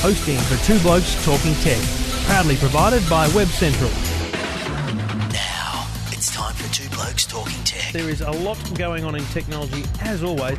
hosting for Two Blokes Talking Tech, proudly provided by Web Central. Now, it's time for Two Blokes Talking Tech. There is a lot going on in technology, as always.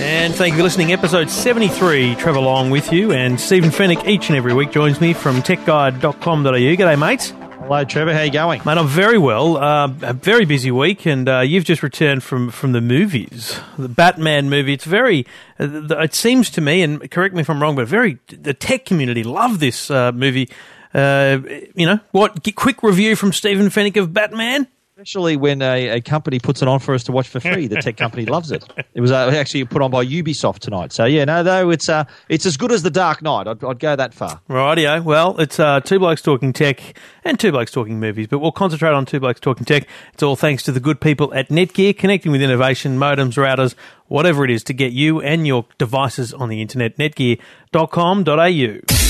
And thank you for listening. Episode 73, Trevor Long with you, and Stephen Fenech each and every week joins me from techguide.com.au. G'day, mates. Hello, Trevor. How you going? Mate, I'm very well. Uh, a very busy week, and uh, you've just returned from, from the movies, the Batman movie. It's very, uh, it seems to me, and correct me if I'm wrong, but very the tech community love this uh, movie. Uh, you know what? Quick review from Stephen Fenech of Batman. Especially when a, a company puts it on for us to watch for free. The tech company loves it. It was uh, actually put on by Ubisoft tonight. So yeah, no, though it's uh, it's as good as the Dark Knight. I'd, I'd go that far. Rightio. Well, it's uh, two blokes talking tech and two blokes talking movies, but we'll concentrate on two blokes talking tech. It's all thanks to the good people at Netgear, connecting with innovation, modems, routers, whatever it is to get you and your devices on the internet. Netgear.com.au.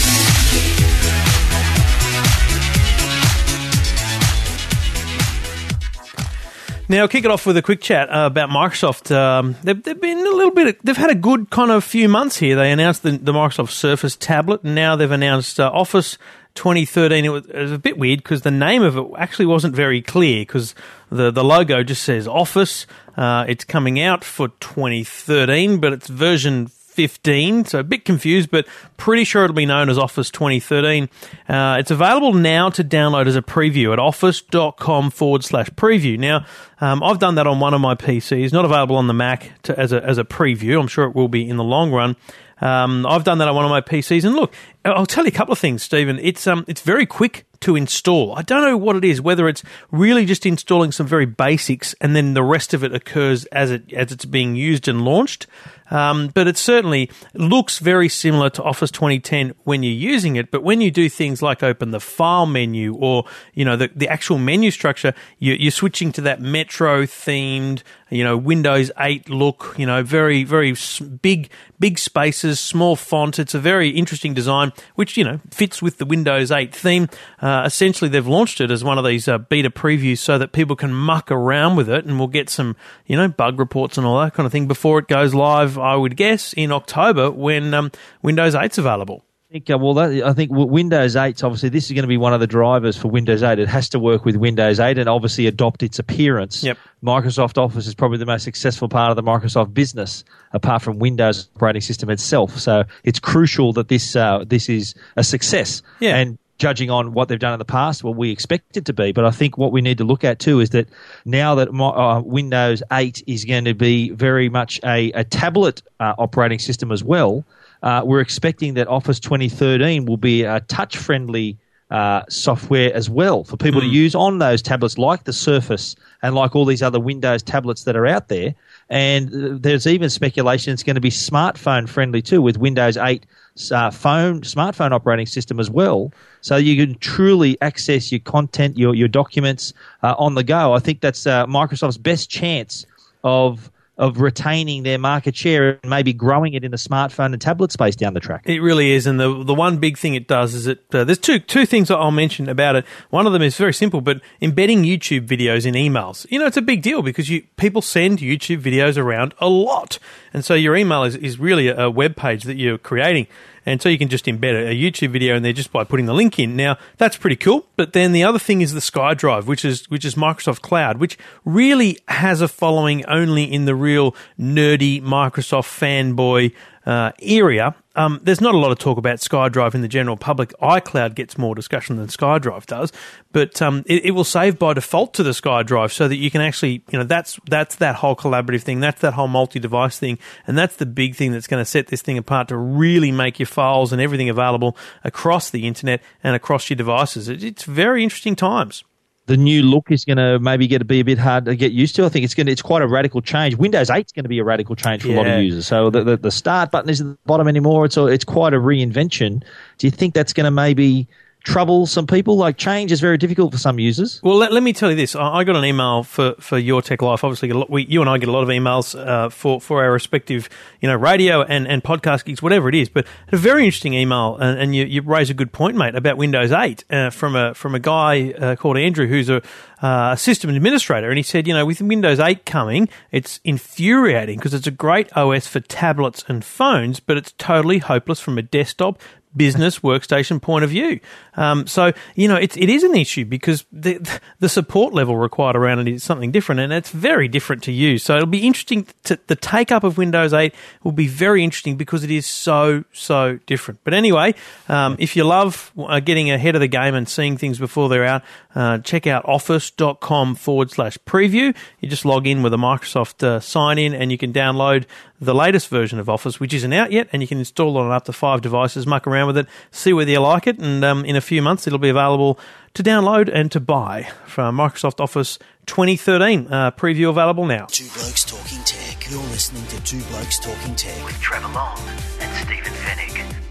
Now, I'll kick it off with a quick chat uh, about Microsoft. Um, they've, they've been a little bit. They've had a good kind of few months here. They announced the, the Microsoft Surface tablet, and now they've announced uh, Office 2013. It was, it was a bit weird because the name of it actually wasn't very clear because the the logo just says Office. Uh, it's coming out for 2013, but it's version 15, so a bit confused, but pretty sure it'll be known as Office 2013. Uh, it's available now to download as a preview at office.com forward slash preview. Now, um, I've done that on one of my PCs, not available on the Mac to, as, a, as a preview. I'm sure it will be in the long run. Um, I've done that on one of my PCs, and look, I'll tell you a couple of things, Stephen. It's um, it's very quick to install. I don't know what it is, whether it's really just installing some very basics, and then the rest of it occurs as it as it's being used and launched. Um, but it certainly looks very similar to Office 2010 when you're using it. But when you do things like open the file menu or you know the, the actual menu structure, you, you're switching to that Metro themed, you know Windows 8 look. You know very very big big spaces, small font. It's a very interesting design, which you know fits with the Windows 8 theme. Uh, essentially, they've launched it as one of these uh, beta previews so that people can muck around with it, and we'll get some you know bug reports and all that kind of thing before it goes live. I would guess in October when um, Windows 8's available. I think, uh, well, that, I think Windows 8, obviously, this is going to be one of the drivers for Windows 8. It has to work with Windows 8 and obviously adopt its appearance. Yep. Microsoft Office is probably the most successful part of the Microsoft business, apart from Windows operating system itself. So it's crucial that this uh, this is a success. Yeah. And judging on what they've done in the past, well, we expect it to be. But I think what we need to look at too is that now that mo- uh, Windows 8 is going to be very much a, a tablet uh, operating system as well, uh, we're expecting that Office 2013 will be a touch friendly. Uh, software as well for people to use on those tablets, like the Surface and like all these other Windows tablets that are out there. And there's even speculation it's going to be smartphone friendly too, with Windows 8 uh, phone smartphone operating system as well. So you can truly access your content, your your documents uh, on the go. I think that's uh, Microsoft's best chance of of retaining their market share and maybe growing it in the smartphone and tablet space down the track. It really is, and the the one big thing it does is it. Uh, there's two two things I'll mention about it. One of them is very simple, but embedding YouTube videos in emails. You know, it's a big deal because you people send YouTube videos around a lot, and so your email is is really a, a web page that you're creating. And so you can just embed a, YouTube video in there just by putting the link in. Now that's pretty cool. But then the other thing is the SkyDrive, which is which is Microsoft Cloud, which really has a following only in the real nerdy Microsoft fanboy uh, area. Um, there's not a lot of talk about SkyDrive in the general public. iCloud gets more discussion than SkyDrive does, but um, it, it will save by default to the SkyDrive so that you can actually, you know, that's that's that whole collaborative thing, that's that whole multi-device thing, and that's the big thing that's going to set this thing apart to really make your files and everything available across the internet and across your devices. It, it's very interesting times. The new look is going to maybe get to be a bit hard to get used to. I think it's going to, it's quite a radical change. Windows 8 is going to be a radical change for a lot of users. So the, the, the start button isn't at the bottom anymore. It's a, it's quite a reinvention. Do you think that's going to maybe trouble some people? Like change is very difficult for some users. Well, let, let me tell you this. I, I got an email for, for Your Tech Life. Obviously, lot, we, you and I get a lot of emails uh, for, for our respective, you know, radio and, and podcast gigs, whatever it is. But a very interesting email, and, and you, you raise a good point, mate, about Windows 8 uh, from a from a guy uh, called Andrew, who's a uh, system administrator, and he said, you know, with Windows 8 coming, it's infuriating because it's a great OS for tablets and phones, but it's totally hopeless from a desktop business workstation point of view. Um, so you know it, it is an issue because the the support level required around it is something different, and it's very different to use. So it'll be interesting. To, the take up of Windows 8 will be very interesting because it is so so different. But anyway, um, if you love uh, getting ahead of the game and seeing things before they're out, uh, check out office.com forward slash preview. You just log in with a Microsoft uh, sign in, and you can download the latest version of Office, which isn't out yet, and you can install it on up to five devices, muck around with it, see whether you like it, and um, in a few months it'll be available to download and to buy from Microsoft Office 2013. Uh, preview available now. Two Blokes Talking Tech. You're listening to Two Blokes Talking Tech with Trevor Long and Stephen Fenech.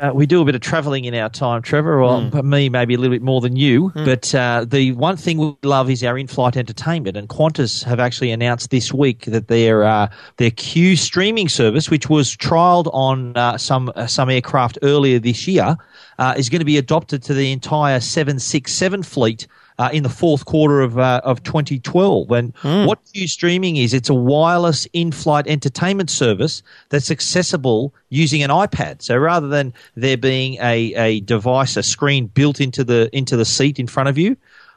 Uh, we do a bit of travelling in our time, Trevor. Well, me maybe a little bit more than you. But uh, the one thing we love is our in-flight entertainment. And Qantas have actually announced this week that their uh, their Q streaming service, which was trialled on uh, some uh, some aircraft earlier this year, uh, is going to be adopted to the entire 767 fleet. Uh, in the fourth quarter of uh, of 2012, and what Q streaming is, it's a wireless in-flight entertainment service that's accessible using an iPad. So rather than there being a, a device, a screen built into the into the seat in front of you,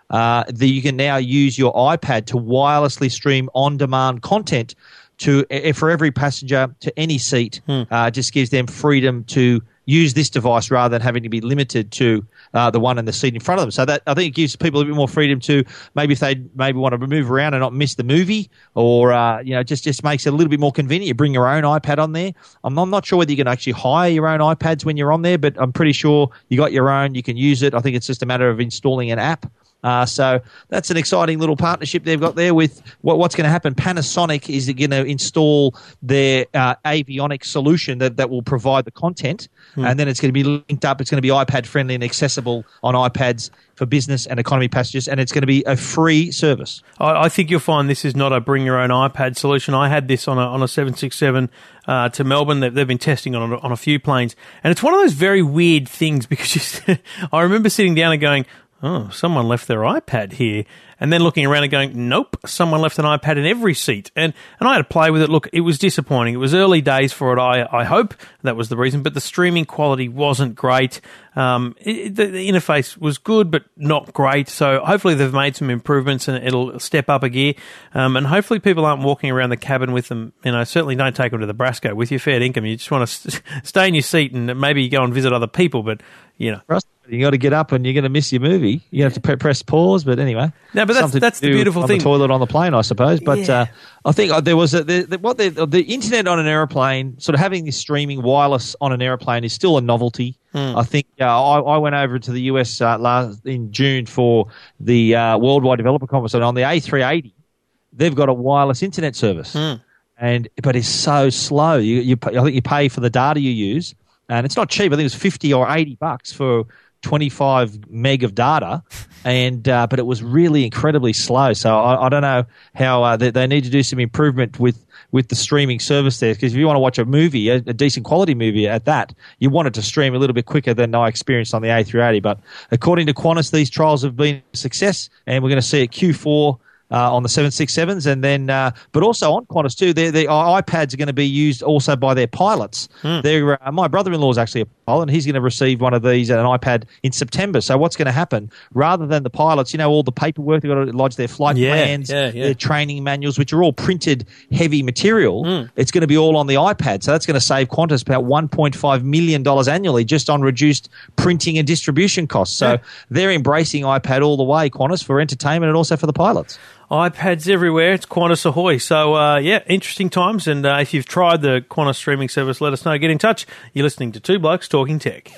uh, that you can now use your iPad to wirelessly stream on-demand content to for every passenger to any seat. Uh, just gives them freedom to use this device rather than having to be limited to uh, the one in the seat in front of them. So that I think it gives people a bit more freedom to maybe if they maybe want to move around and not miss the movie, or uh, you know just just makes it a little bit more convenient. You bring your own iPad on there. I'm, I'm not sure whether you can actually hire your own iPads when you're on there, but I'm pretty sure you got your own. You can use it. I think it's just a matter of installing an app. Uh, so that's an exciting little partnership they've got there with what, what's going to happen. Panasonic is going to install their uh, avionics solution that, that will provide the content, and then it's going to be linked up. It's going to be iPad friendly and accessible on iPads for business and economy passengers, and it's going to be a free service. I, I think you'll find this is not a bring your own iPad solution. I had this on a on a seven six seven uh, to Melbourne. They've, they've been testing on a, on a few planes, and it's one of those very weird things because you, I remember sitting down and going, "Oh, someone left their iPad here," and then looking around and going, "Nope, someone left an iPad in every seat." And and I had to play with it. Look, it was disappointing. It was early days for it. I I hope that was the reason, but the streaming quality wasn't great. Um, it, the, the interface was good, but not great. So hopefully they've made some improvements and it'll step up a gear. Um, and hopefully people aren't walking around the cabin with them. You know, certainly don't take them to the Brasco with your fair income. You just want to st- stay in your seat and maybe go and visit other people. But you know, us, you got to get up and you're going to miss your movie. You have to pre- press pause, but anyway. No, but that's- Something to that's the beautiful on thing. The toilet on the plane, I suppose. But Yeah. uh, I think uh, there was a, the, the, what the, the internet on an aeroplane, sort of having this streaming wireless on an aeroplane, is still a novelty. Hmm. I think uh, I, I went over to the US uh, last in June for the uh, Worldwide Developer Conference, and on the A380, they've got a wireless internet service, Hmm. and but it's so slow. You, you, I think you pay for the data you use, and it's not cheap. I think it was fifty or eighty bucks for 25 meg of data, and uh, but it was really incredibly slow. So I, I don't know how uh, they, they need to do some improvement with with the streaming service there. Because if you want to watch a movie, a, a decent quality movie at that, you want it to stream a little bit quicker than I experienced on the A380. But according to Qantas, these trials have been a success, and we're going to see a Q4 uh, on the 767s, and then, uh, but also on Qantas too. Their, their iPads are going to be used also by their pilots. Their, uh, my brother-in-law is actually a and he's going to receive one of these, at an iPad, in September. So what's going to happen? Rather than the pilots, you know, all the paperwork they've got to lodge their flight Yeah, plans, yeah, yeah. their training manuals, which are all printed heavy material. Hmm. It's going to be all on the iPad. So that's going to save Qantas about $1.5 million annually just on reduced printing and distribution costs. So they're embracing iPad all the way, Qantas, for entertainment and also for the pilots iPads everywhere. It's Qantas ahoy! So uh, yeah, interesting times. And uh, if you've tried the Qantas streaming service, let us know. Get in touch. You're listening to Two Blokes Talking Tech.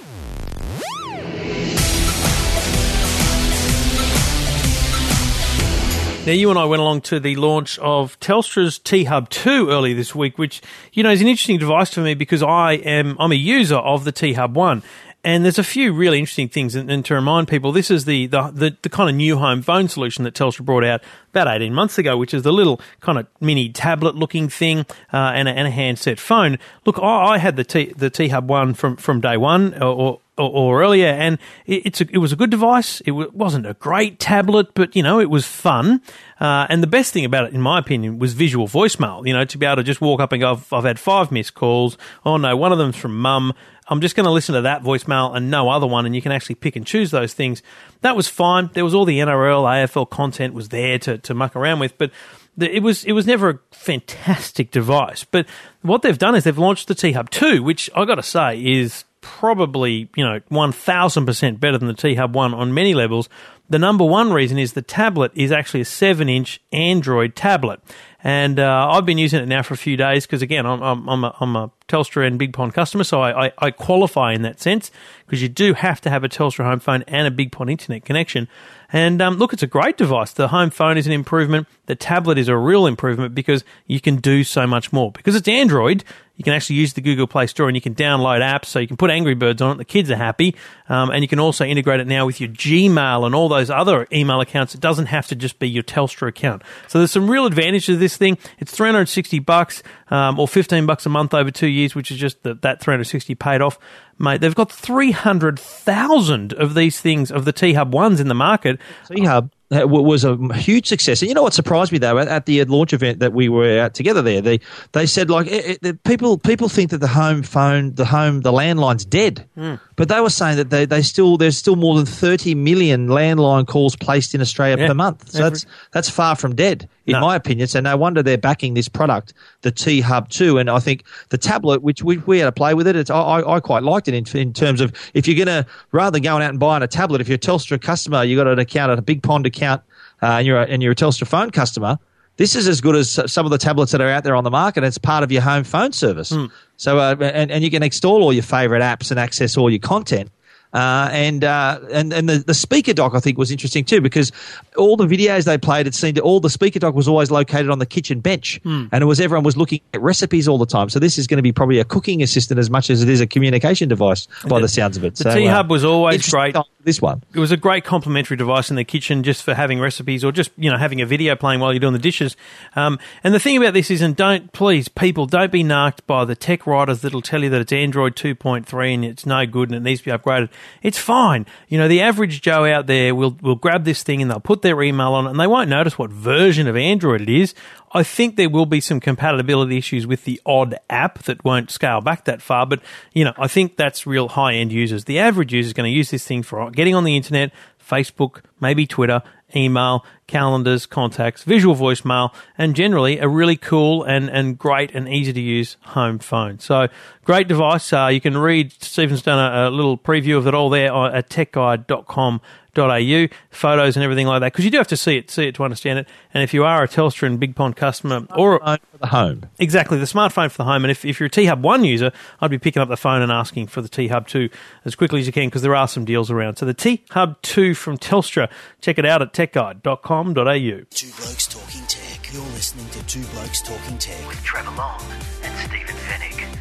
Now, you and I went along to the launch of Telstra's T Hub 2 early this week, which, you know, is an interesting device for me because I am, I'm a user of the T Hub 1 and there's a few really interesting things. And, and to remind people, this is the, the, the, the, kind of new home phone solution that Telstra brought out about 18 months ago, which is the little kind of mini tablet looking thing uh, and, a, and a handset phone. Look, I, I had the T, the T Hub 1 from, from day one, or, or, or earlier, and it, it's a, it was a good device. It w- wasn't a great tablet, but you know it was fun. Uh, and the best thing about it, in my opinion, was visual voicemail. You know, to be able to just walk up and go, I've, I've had five missed calls. Oh no, one of them's from mum. I'm just going to listen to that voicemail and no other one, and you can actually pick and choose those things. That was fine. There was all the NRL, AFL content was there to, to muck around with, but it was it was never a fantastic device. But what they've done is they've launched the T Hub 2, which I got to say is probably, you know, 1000% better than the T Hub 1 on many levels. The number one reason is the tablet is actually a 7 inch Android tablet. And uh, I've been using it now for a few days because, again, I'm, I'm, I'm, a, I'm a Telstra and Big Pond customer, so I, I, I qualify in that sense because you do have to have a Telstra home phone and a Big Pond internet connection. And um, look, it's a great device. The home phone is an improvement. The tablet is a real improvement because you can do so much more. Because it's Android, you can actually use the Google Play Store and you can download apps. So you can put Angry Birds on it. The kids are happy. Um, and you can also integrate it now with your Gmail and all those other email accounts. It doesn't have to just be your Telstra account. So there's some real advantages to this thing. It's 360 bucks um, or 15 bucks a month over two years, which is just the, that 360 paid off mate. They've got 300,000 of these things, of the T Hub ones in the market. T Hub was a huge success. And you know what surprised me though at the launch event that we were at together there, they they said like it, it, people people think that the home phone, the home, the landline's dead, mm. but they were saying that they, they still there's still more than 30 million landline calls placed in Australia yeah. per month. So Every- that's that's far from dead in no. my opinion. So no wonder they're backing this product, the T Hub 2. And I think the tablet, which we, we had to play with it, it's, I, I quite liked it in, in terms of if you're going to, rather than going out and buying a tablet, if you're a Telstra customer, you've got an account at a Big Pond account, uh, and, you're a, and you're a Telstra phone customer, this is as good as some of the tablets that are out there on the market. It's part of your home phone service. Mm. So, uh, and, and you can install all your favorite apps and access all your content. Uh, and uh, and and the, the speaker dock I think was interesting too because all the videos they played it seemed all the speaker dock was always located on the kitchen bench mm. and it was everyone was looking at recipes all the time so this is going to be probably a cooking assistant as much as it is a communication device by the, the sounds of it. The so, T Hub uh, was always great. This one it was a great complementary device in the kitchen just for having recipes or just you know having a video playing while you're doing the dishes. Um, and the thing about this is, and don't please people don't be narked by the tech writers that'll tell you that it's Android 2.3 and it's no good and it needs to be upgraded. It's fine. You know, the average Joe out there will will grab this thing and they'll put their email on it and they won't notice what version of Android it is. I think there will be some compatibility issues with the odd app that won't scale back that far, but you know, I think that's real high end users. The average user is going to use this thing for getting on the internet, Facebook, maybe Twitter, email, calendars, contacts, visual voicemail, and generally a really cool and, and great and easy to use home phone. So great device. Uh, you can read Stephen's done a, a, little preview of it all there at techguide.com au, photos and everything like that, because you do have to see it, see it to understand it. And if you are a Telstra and Big Pond customer, or for the home, exactly the smartphone for the home. And if, if you're a T Hub One user, I'd be picking up the phone and asking for the T Hub Two as quickly as you can, because there are some deals around. So the T Hub Two from Telstra, check it out at techguide.com.au. Two blokes talking tech. You're listening to Two Blokes Talking Tech with Trevor Long and Stephen Fenech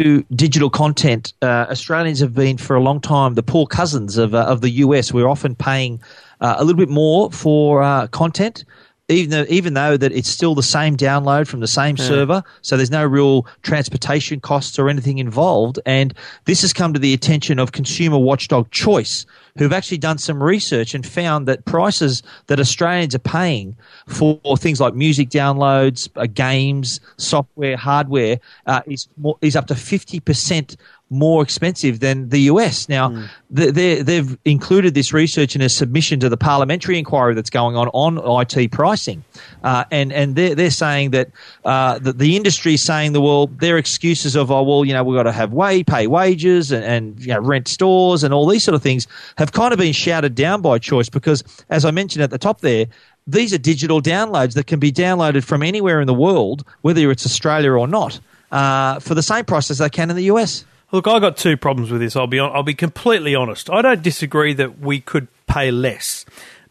to digital content, uh, Australians have been for a long time the poor cousins of uh, of the US. We're often paying uh, a little bit more for uh, content. Even though, even though that it's still the same download from the same yeah. server, so there's no real transportation costs or anything involved. And this has come to the attention of consumer watchdog Choice, who've actually done some research and found that prices that Australians are paying for things like music downloads, uh, games, software, hardware uh, is more, is up to fifty percent more expensive than the US. Now, mm. they, they've included this research in a submission to the parliamentary inquiry that's going on on IT pricing, uh, and and they're, they're saying that uh, that the industry is saying the well, their excuses of oh well, you know we've got to have way pay wages and, and you know, rent stores and all these sort of things have kind of been shouted down by choice because, as I mentioned at the top there, these are digital downloads that can be downloaded from anywhere in the world, whether it's Australia or not, uh, for the same price as they can in the US. Look, I got two problems with this. I'll be I'll be completely honest. I don't disagree that we could pay less,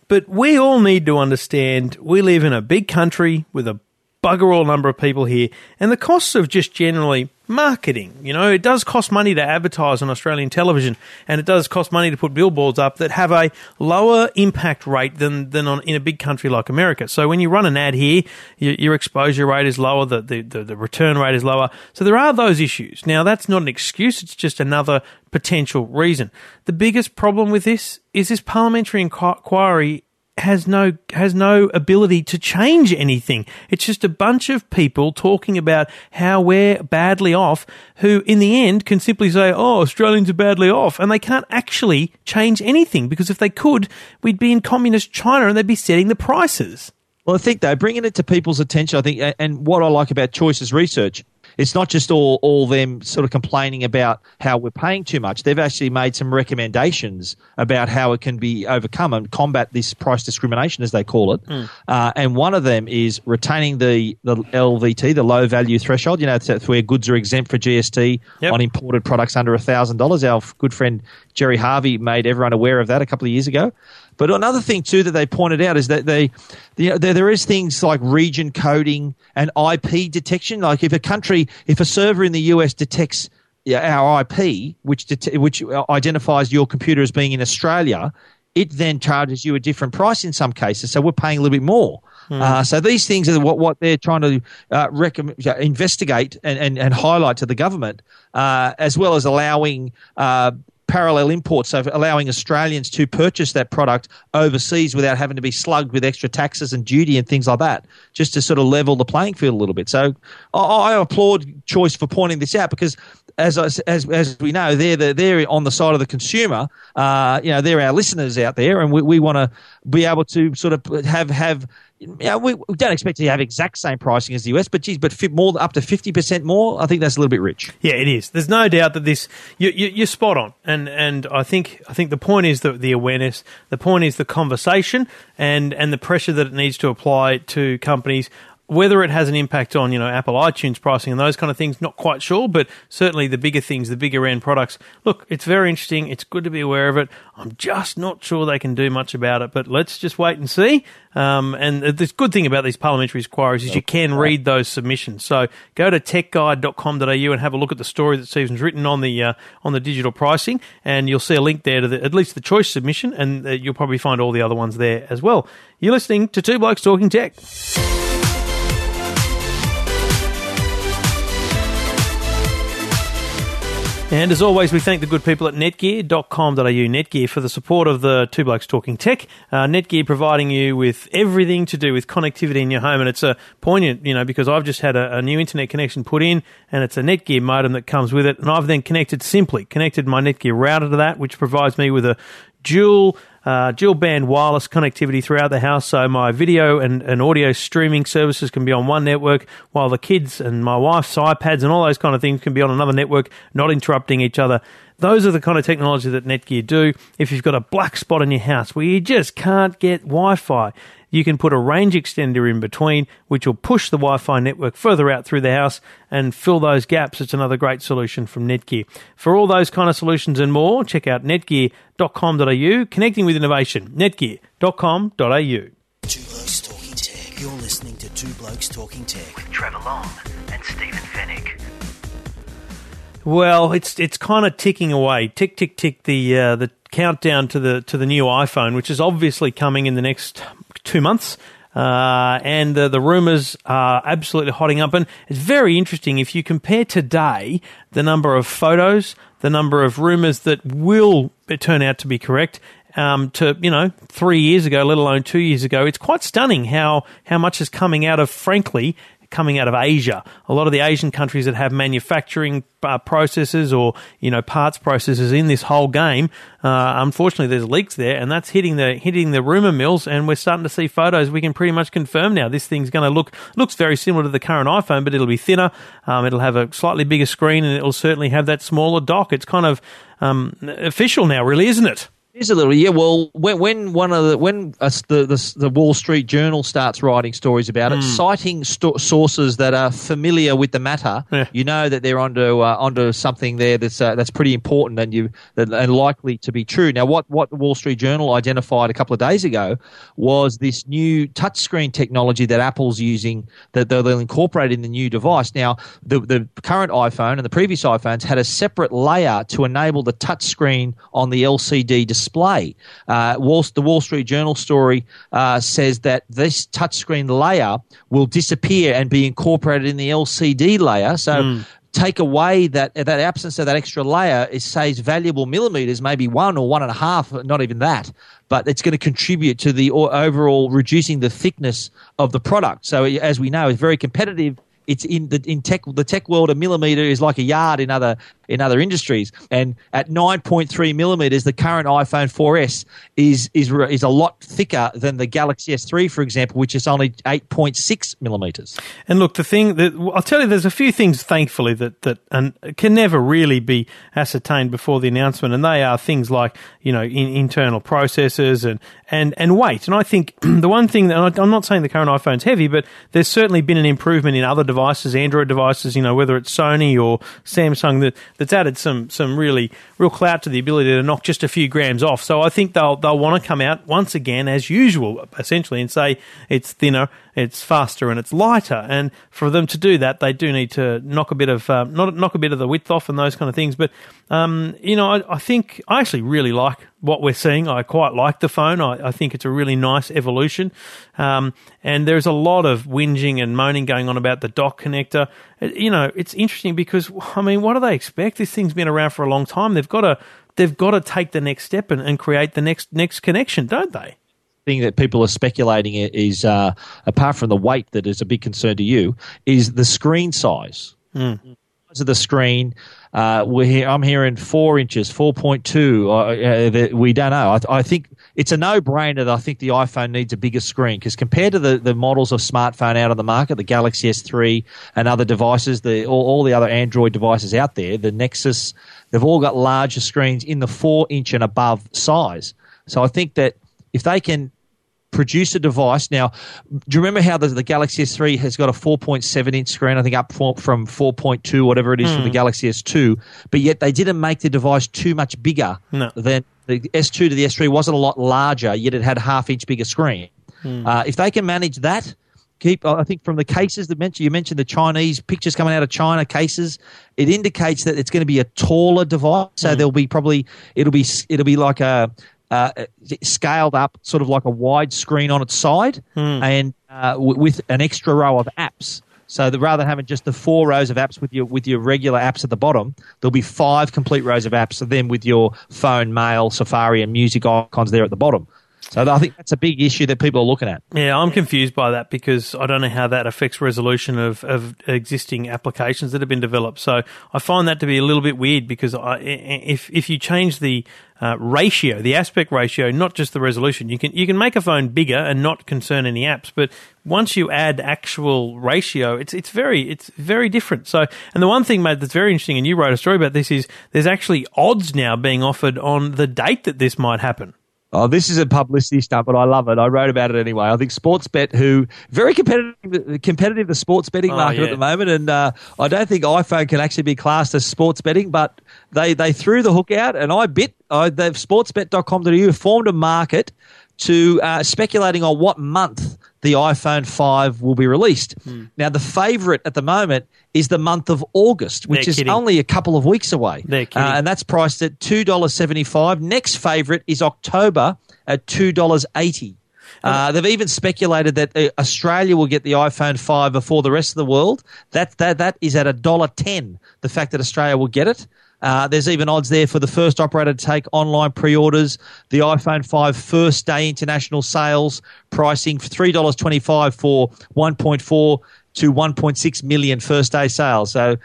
But we all need to understand we live in a big country with a bugger all number of people here, and the costs of just generally marketing. You know, it does cost money to advertise on Australian television, and it does cost money to put billboards up that have a lower impact rate than than on in a big country like America. So when you run an ad here, your, your exposure rate is lower, the, the the the return rate is lower. So there are those issues. Now that's not an excuse; it's just another potential reason. The biggest problem with this is this parliamentary inquiry has no has no ability to change anything. It's just a bunch of people talking about how we're badly off, who in the end can simply say, "Oh, Australians are badly off," and they can't actually change anything because if they could, we'd be in communist China and they'd be setting the prices. Well, I think though, bringing it to people's attention, I think, and what I like about Choices Research it's not just all, all them sort of complaining about how we're paying too much. They've actually made some recommendations about how it can be overcome and combat this price discrimination, as they call it. Mm. Uh, and one of them is retaining the, the LVT, the low value threshold. You know, that's where goods are exempt for GST yep. on imported products under $1,000. Our good friend Gerry Harvey made everyone aware of that a couple of years ago. But another thing too that they pointed out is that they, the, there, there is things like region coding and IP detection. Like if a country, if a server in the US detects our IP, which det- which identifies your computer as being in Australia, it then charges you a different price in some cases. So we're paying a little bit more. Mm. Uh, so these things are what, what they're trying to uh, investigate and, and, and highlight to the government, uh, as well as allowing uh, parallel imports, so allowing Australians to purchase that product overseas without having to be slugged with extra taxes and duty and things like that, just to sort of level the playing field a little bit. So I, applaud Choice for pointing this out because. As, as, as we know, they're the, they're on the side of the consumer. Uh, you know, they're our listeners out there, and we, we want to be able to sort of have have yeah, we, we, don't expect to have exact same pricing as the US, but geez, but more up to fifty percent more. I think that's a little bit rich. Yeah, it is. There's no doubt that this you, you, you're spot on, and and I think I think the point is the the awareness. The point is the conversation and and the pressure that it needs to apply to companies whether it has an impact on, you know, Apple iTunes pricing and those kind of things, not quite sure, but certainly the bigger things, the bigger end products. Look, it's very interesting. It's good to be aware of it. I'm just not sure they can do much about it, but let's just wait and see. Um, and the good thing about these parliamentary inquiries is you can read those submissions. So go to techguide.com.au and have a look at the story that Stephen's written on the uh, on the digital pricing, and you'll see a link there to the, at least the choice submission, and uh, you'll probably find all the other ones there as well. You're listening to Two Blokes Talking Tech. And as always, we thank the good people at netgear.com.au, Netgear, for the support of the Two Blokes Talking Tech. Uh, Netgear providing you with everything to do with connectivity in your home. And it's a poignant, you know, because I've just had a, a, new internet connection put in and it's a Netgear modem that comes with it. And I've then connected simply, connected my Netgear router to that, which provides me with a dual uh, dual band wireless connectivity throughout the house, so my video and, and audio streaming services can be on one network, while the kids and my wife's iPads and all those kind of things can be on another network, not interrupting each other. Those are the kind of technology that Netgear do. If you've got a black spot in your house where you just can't get Wi Fi, you can put a range extender in between, which will push the Wi Fi network further out through the house and fill those gaps. It's another great solution from Netgear. For all those kind of solutions and more, check out netgear.com.au, connecting with innovation. Netgear.com.au. Two Blokes Talking Tech. You're listening to Two Blokes Talking Tech with Trevor Long and Stephen Fenech. Well, it's it's kind of ticking away, tick tick tick. The uh, the countdown to the to the new iPhone, which is obviously coming in the next two months. Uh, and uh, the rumours are absolutely hotting up. And it's very interesting if you compare today the number of photos, the number of rumours that will turn out to be correct, um, to you know three years ago, let alone two years ago. It's quite stunning how how much is coming out of, frankly, coming out of Asia. A lot of the Asian countries that have manufacturing uh, processes or you know parts processes in this whole game, uh, unfortunately, there's leaks there, and that's hitting the hitting the rumor mills. And we're starting to see photos. We can pretty much confirm now this thing's going to look looks very similar to the current iPhone, but it'll be thinner. Um, it'll have a slightly bigger screen, and it'll certainly have that smaller dock. It's kind of um, official now, really, isn't it? Is a little, yeah. Well, when, when one of the when uh, the, the the Wall Street Journal starts writing stories about it, citing sto- sources that are familiar with the matter, Yeah. you know that they're onto uh, onto something there that's uh, that's pretty important and you that, and likely to be true. Now, what what the Wall Street Journal identified a couple of days ago was this new touchscreen technology that Apple's using that they'll, they'll incorporate in the new device. Now, the the current iPhone and the previous iPhones had a separate layer to enable the touchscreen on the LCD display. Uh, Wall, the Wall Street Journal story uh, says that this touchscreen layer will disappear and be incorporated in the LCD layer. So. Take away that that absence of that extra layer, it saves valuable millimeters, maybe one or one and a half, not even that. But it's going to contribute to the overall reducing the thickness of the product. So, as we know, it's very competitive it's in the in tech the tech world a millimeter is like a yard in other in other industries. And at 9.3 millimeters the current iphone 4s is is is a lot thicker than the galaxy s3 for example which is only 8.6 millimeters. And look, the thing that I'll tell you, there's a few things, thankfully, that that and can never really be ascertained before the announcement, and they are things like you know in, internal processes and and and weight. And I think the one thing that I'm not saying the current iPhone's heavy, but there's certainly been an improvement in other devices, Android devices, you know, whether it's Sony or Samsung, that that's added some some really real clout to the ability to knock just a few grams off. So I think they'll they'll want to come out once again as usual, essentially, and say it's thinner, it's faster, and it's lighter. And for them to do that, they do need to knock a bit of um, not knock a bit of the width off and those kind of things. But um, you know, I, I think I actually really like what we're seeing. I quite like the phone. I, I think it's a really nice evolution. Um, and there's a lot of whinging and moaning going on about the dock connector. Uh, You know, it's interesting because I mean, what do they expect? This thing's been around for a long time. They've got to they've got to take the next step and, and create the next next connection, don't they? Thing that people are speculating is uh, apart from the weight that is a big concern to you is the screen size size of the screen uh, we're here, I'm hearing four inches, four point two. Uh, uh, we don't know. I, I think it's a no-brainer. That I think the iPhone needs a bigger screen because compared to the, the models of smartphone out on the market, the Galaxy S3 and other devices, the all, all the other Android devices out there, the Nexus, they've all got larger screens in the four inch and above size. So I think that if they can produce a device. Now, do you remember how the, the Galaxy S3 has got a 4.7 inch screen, I think up for, from 4.2, whatever it is, for the hmm. Galaxy S2, but yet they didn't make the device too much bigger No. than the S2 to the S3 wasn't a lot larger, yet it had a half inch bigger screen. Hmm. Uh, if they can manage that, keep I think from the cases that mentioned you mentioned the Chinese pictures coming out of China cases, it indicates that it's going to be a taller device. So hmm. there'll be probably it'll be it'll be like a uh, scaled up, sort of like a wide screen on its side, and uh, w- with an extra row of apps. So that rather than having just the four rows of apps with your with your regular apps at the bottom, there'll be five complete rows of apps, then with your phone, mail, Safari, and music icons there at the bottom. So I think that's a big issue that people are looking at. Yeah, I'm confused by that because I don't know how that affects resolution of, of existing applications that have been developed. So I find that to be a little bit weird because I, if if you change the uh, ratio, the aspect ratio, not just the resolution, you can you can make a phone bigger and not concern any apps. But once you add actual ratio, it's it's very it's very different. So and the one thing, mate, that's very interesting, and you wrote a story about this, is there's actually odds now being offered on the date that this might happen. Oh, this is a publicity stunt, but I love it. I wrote about it anyway. I think Sportsbet, who very competitive, competitive the sports betting Oh, market yeah. at the moment, and uh, I don't think iPhone can actually be classed as sports betting, but they they threw the hook out, and I bit. I, they've sportsbet.com.au formed a market to uh, speculating on what month the iPhone 5 will be released. Hmm. Now, the favourite at the moment is the month of August, which They're is kidding. only a couple of weeks away. Uh, and that's priced at two dollars seventy five. Next favourite is October at two dollars eighty. Uh, they've even speculated that uh, Australia will get the iPhone five before the rest of the world. That that that is at a dollar ten. The fact that Australia will get it. Uh, there's even odds there for the first operator to take online pre-orders. The iPhone 5 first day international sales pricing three dollars twenty-five for 1.4 to 1.6 million first day sales. So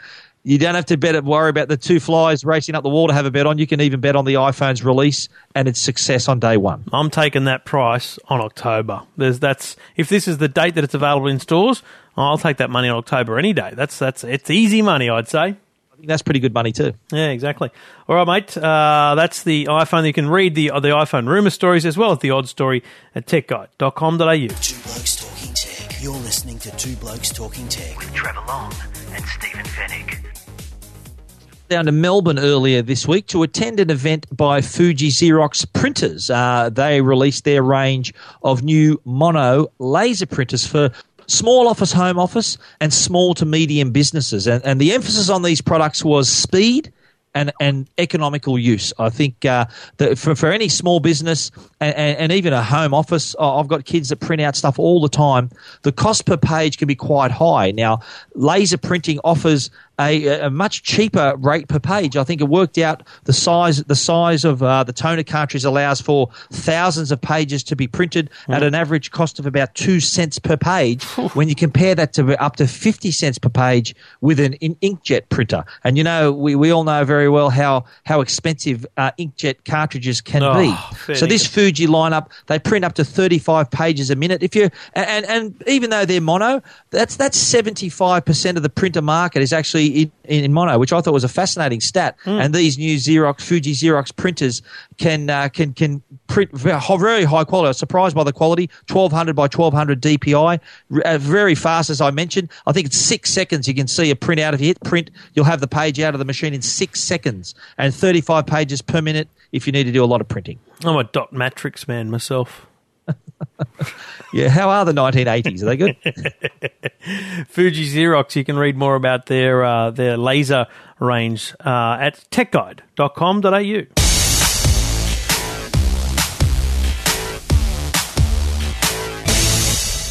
you don't have to bet worry about the two flies racing up the wall to have a bet on. You can even bet on the iPhone's release and its success on day one. I'm taking that price on October. There's that's if this is the date that it's available in stores, I'll take that money on October any day. That's that's it's easy money, I'd say. I think that's pretty good money too. Yeah, exactly. All right, mate. Uh, that's the iPhone. You can read the the iPhone rumor stories as well as the odd story at techguide.com.au. Two Blokes Talking Tech. You're listening to Two Blokes Talking Tech with Trevor Long and Stephen Fenech. down to Melbourne earlier this week to attend an event by Fuji Xerox printers. Uh, they released their range of new mono laser printers for small office, home office, and small to medium businesses. And, and the emphasis on these products was speed. And, and economical use. I think uh, that for, for any small business and, and, even a home office, I've got kids that print out stuff all the time. The cost per page can be quite high. Now, laser printing offers a, a much cheaper rate per page. I think it worked out the size the size of uh, the toner cartridge allows for thousands of pages to be printed at an average cost of about two cents per page. when you compare that to up to fifty cents per page with an in- inkjet printer, and you know we, we all know very well how how expensive uh, inkjet cartridges can Oh, be. So this Fuji lineup they print up to thirty five pages a minute. If you and and even though they're mono, that's that's seventy five percent of the printer market is actually in, in mono, which I thought was a fascinating stat. And these new Xerox Fuji Xerox printers can uh, can can print very, high quality. I was surprised by the quality. Twelve hundred by twelve hundred DPI, r- uh, very fast as I mentioned. I think it's six seconds. You can see a print out. If you hit print, you'll have the page out of the machine in six seconds, and thirty five pages per minute if you need to do a lot of printing. I'm a dot matrix man myself. Yeah, how are the 1980s? Are they good? Fuji Xerox. You can read more about their uh, their laser range uh, at techguide.com.au.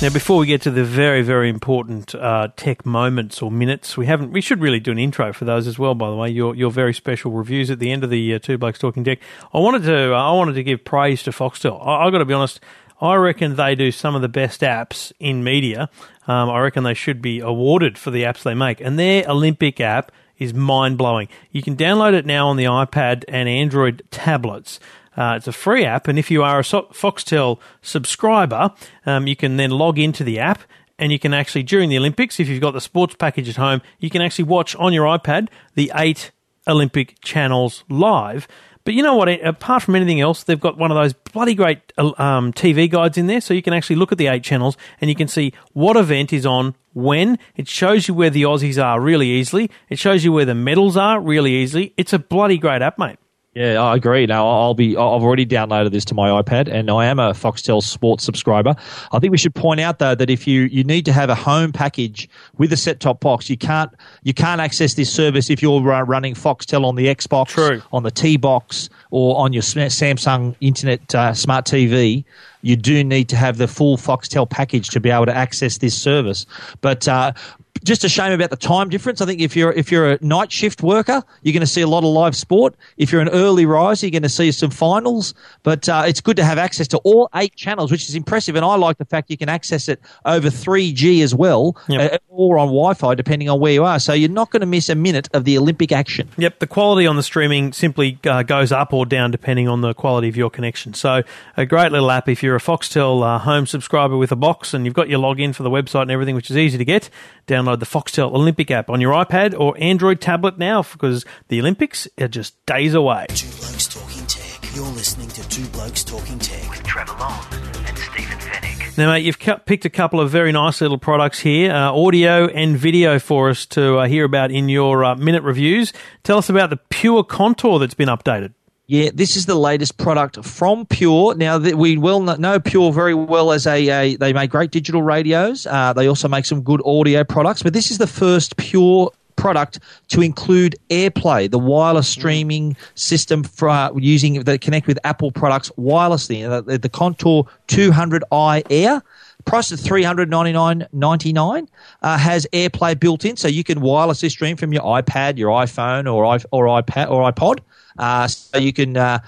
Now, before we get to the very, very important uh, tech moments or minutes, we haven't. We should really do an intro for those as well. By the way, your your very special reviews at the end of the uh, Two Blokes Talking Tech. I wanted to. I wanted to give praise to Foxtel. I, I got to be honest. I reckon they do some of the best apps in media. Um, I reckon they should be awarded for the apps they make, and their Olympic app is mind blowing. You can download it now on the iPad and Android tablets. Uh, it's a free app, and if you are a Foxtel subscriber, um, you can then log into the app and you can actually, during the Olympics, if you've got the sports package at home, you can actually watch on your iPad the eight Olympic channels live. But you know what? Apart from anything else, they've got one of those bloody great um, TV guides in there, so you can actually look at the eight channels and you can see what event is on when. It shows you where the Aussies are really easily. It shows you where the medals are really easily. It's a bloody great app, mate. Yeah, I agree. Now I'll be. I've already downloaded this to my iPad, and I am a Foxtel Sports subscriber. I think we should point out though that if you you need to have a home package with a set top box, you can't you can't access this service if you're running Foxtel on the Xbox, True. on the T box, or on your Samsung Internet uh, smart TV. You do need to have the full Foxtel package to be able to access this service. But uh, just a shame about the time difference. I think if you're if you're a night shift worker, you're going to see a lot of live sport. If you're an early riser, you're going to see some finals. But uh, it's good to have access to all eight channels, which is impressive. And I like the fact you can access it over 3G as well, Yep. uh, or on Wi-Fi, depending on where you are. So you're not going to miss a minute of the Olympic action. Yep, the quality on the streaming simply uh, goes up or down depending on the quality of your connection. So, a great little app if you're a Foxtel uh, home subscriber with a box and you've got your login for the website and everything, which is easy to get. Download the Foxtel Olympic app on your iPad or Android tablet now because the Olympics are just days away. Two Blokes Talking Tech. You're listening to Two Blokes Talking Tech with Trevor Long and Stephen Fenech. Now, mate, you've cu- picked a couple of very nice little products here, uh, audio and video for us to uh, hear about in your uh, minute reviews. Tell us about the Pure Contour that's been updated. Yeah, this is the latest product from Pure. Now that we well know Pure very well as a, a they make great digital radios. Uh, they also make some good audio products, but this is the first Pure product to include AirPlay, the wireless streaming system for uh, using that connect with Apple products wirelessly. Uh, The, the Contour 200i Air. Priced at three hundred ninety nine ninety nine, uh, has AirPlay built in, so you can wirelessly stream from your iPad, your iPhone, or i or iPad or iPod. Uh, so you can uh,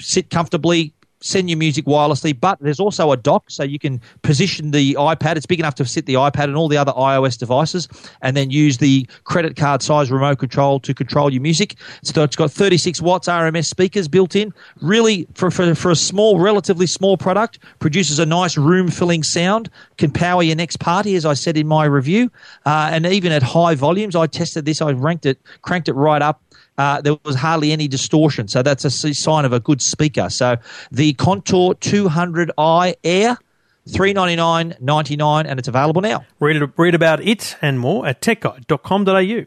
sit comfortably, send your music wirelessly, but there's also a dock so you can position the iPad. It's big enough to sit the iPad and all the other iOS devices, and then use the credit card size remote control to control your music. So it's got 36 watts RMS speakers built in. Really, for, for, for a small, relatively small product, produces a nice room filling sound, can power your next party, as I said in my review. Uh, and even at high volumes, I tested this, I ranked it, cranked it right up uh, there was hardly any distortion. So that's a sign of a good speaker. So the Contour 200i Air. Three ninety nine ninety nine, and it's available now. Read, read about it and more at techguide.com.au.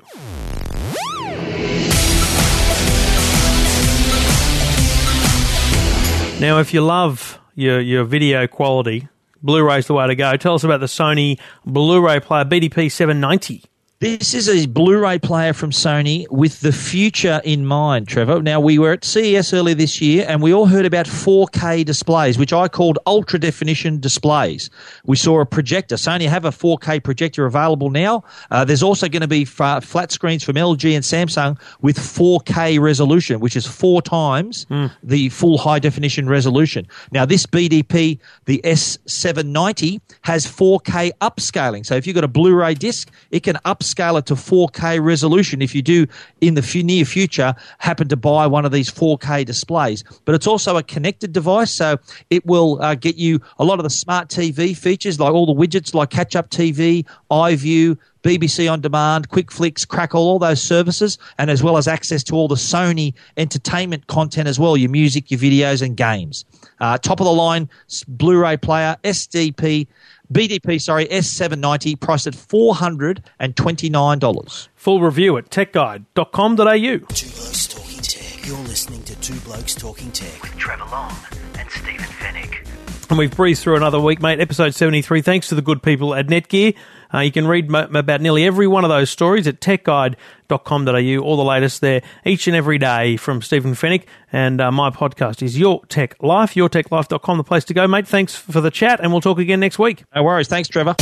Now, if you love your, your video quality, Blu-ray's the way to go. Tell us about the Sony Blu-ray player BDP 790. This is a Blu-ray player from Sony with the future in mind, Trevor. Now we were at CES earlier this year, and we all heard about 4K displays, which I called ultra definition displays. We saw a projector. Sony have a 4K projector available now. Uh, there's also going to be f- flat screens from LG and Samsung with 4K resolution, which is four times mm. the full high definition resolution. Now this BDP, the S790, has 4K upscaling. So if you've got a Blu-ray disc, it can upscale upscale it to 4K resolution if you do in the near future happen to buy one of these 4K displays. But it's also a connected device, so it will uh, get you a lot of the smart TV features, like all the widgets like Catch Up TV, iView, BBC On Demand, QuickFlix, Crackle, all those services, and as well as access to all the Sony entertainment content as well, your music, your videos, and games. Uh, top of the line Blu-ray player, SDP BDP, sorry, S790, priced at $429. Full review at techguide.com.au. Two Blokes Talking Tech. You're listening to Two Blokes Talking Tech with Trevor Long and Stephen Fenech. And we've breezed through another week, mate. Episode 73. Thanks to the good people at Netgear. Uh, you can read m- about nearly every one of those stories at techguide.com.au, all the latest there each and every day from Stephen Fenech. And uh, my podcast is Your Tech Life, yourtechlife.com, the place to go, mate. Thanks for the chat, and we'll talk again next week. No worries. Thanks, Trevor.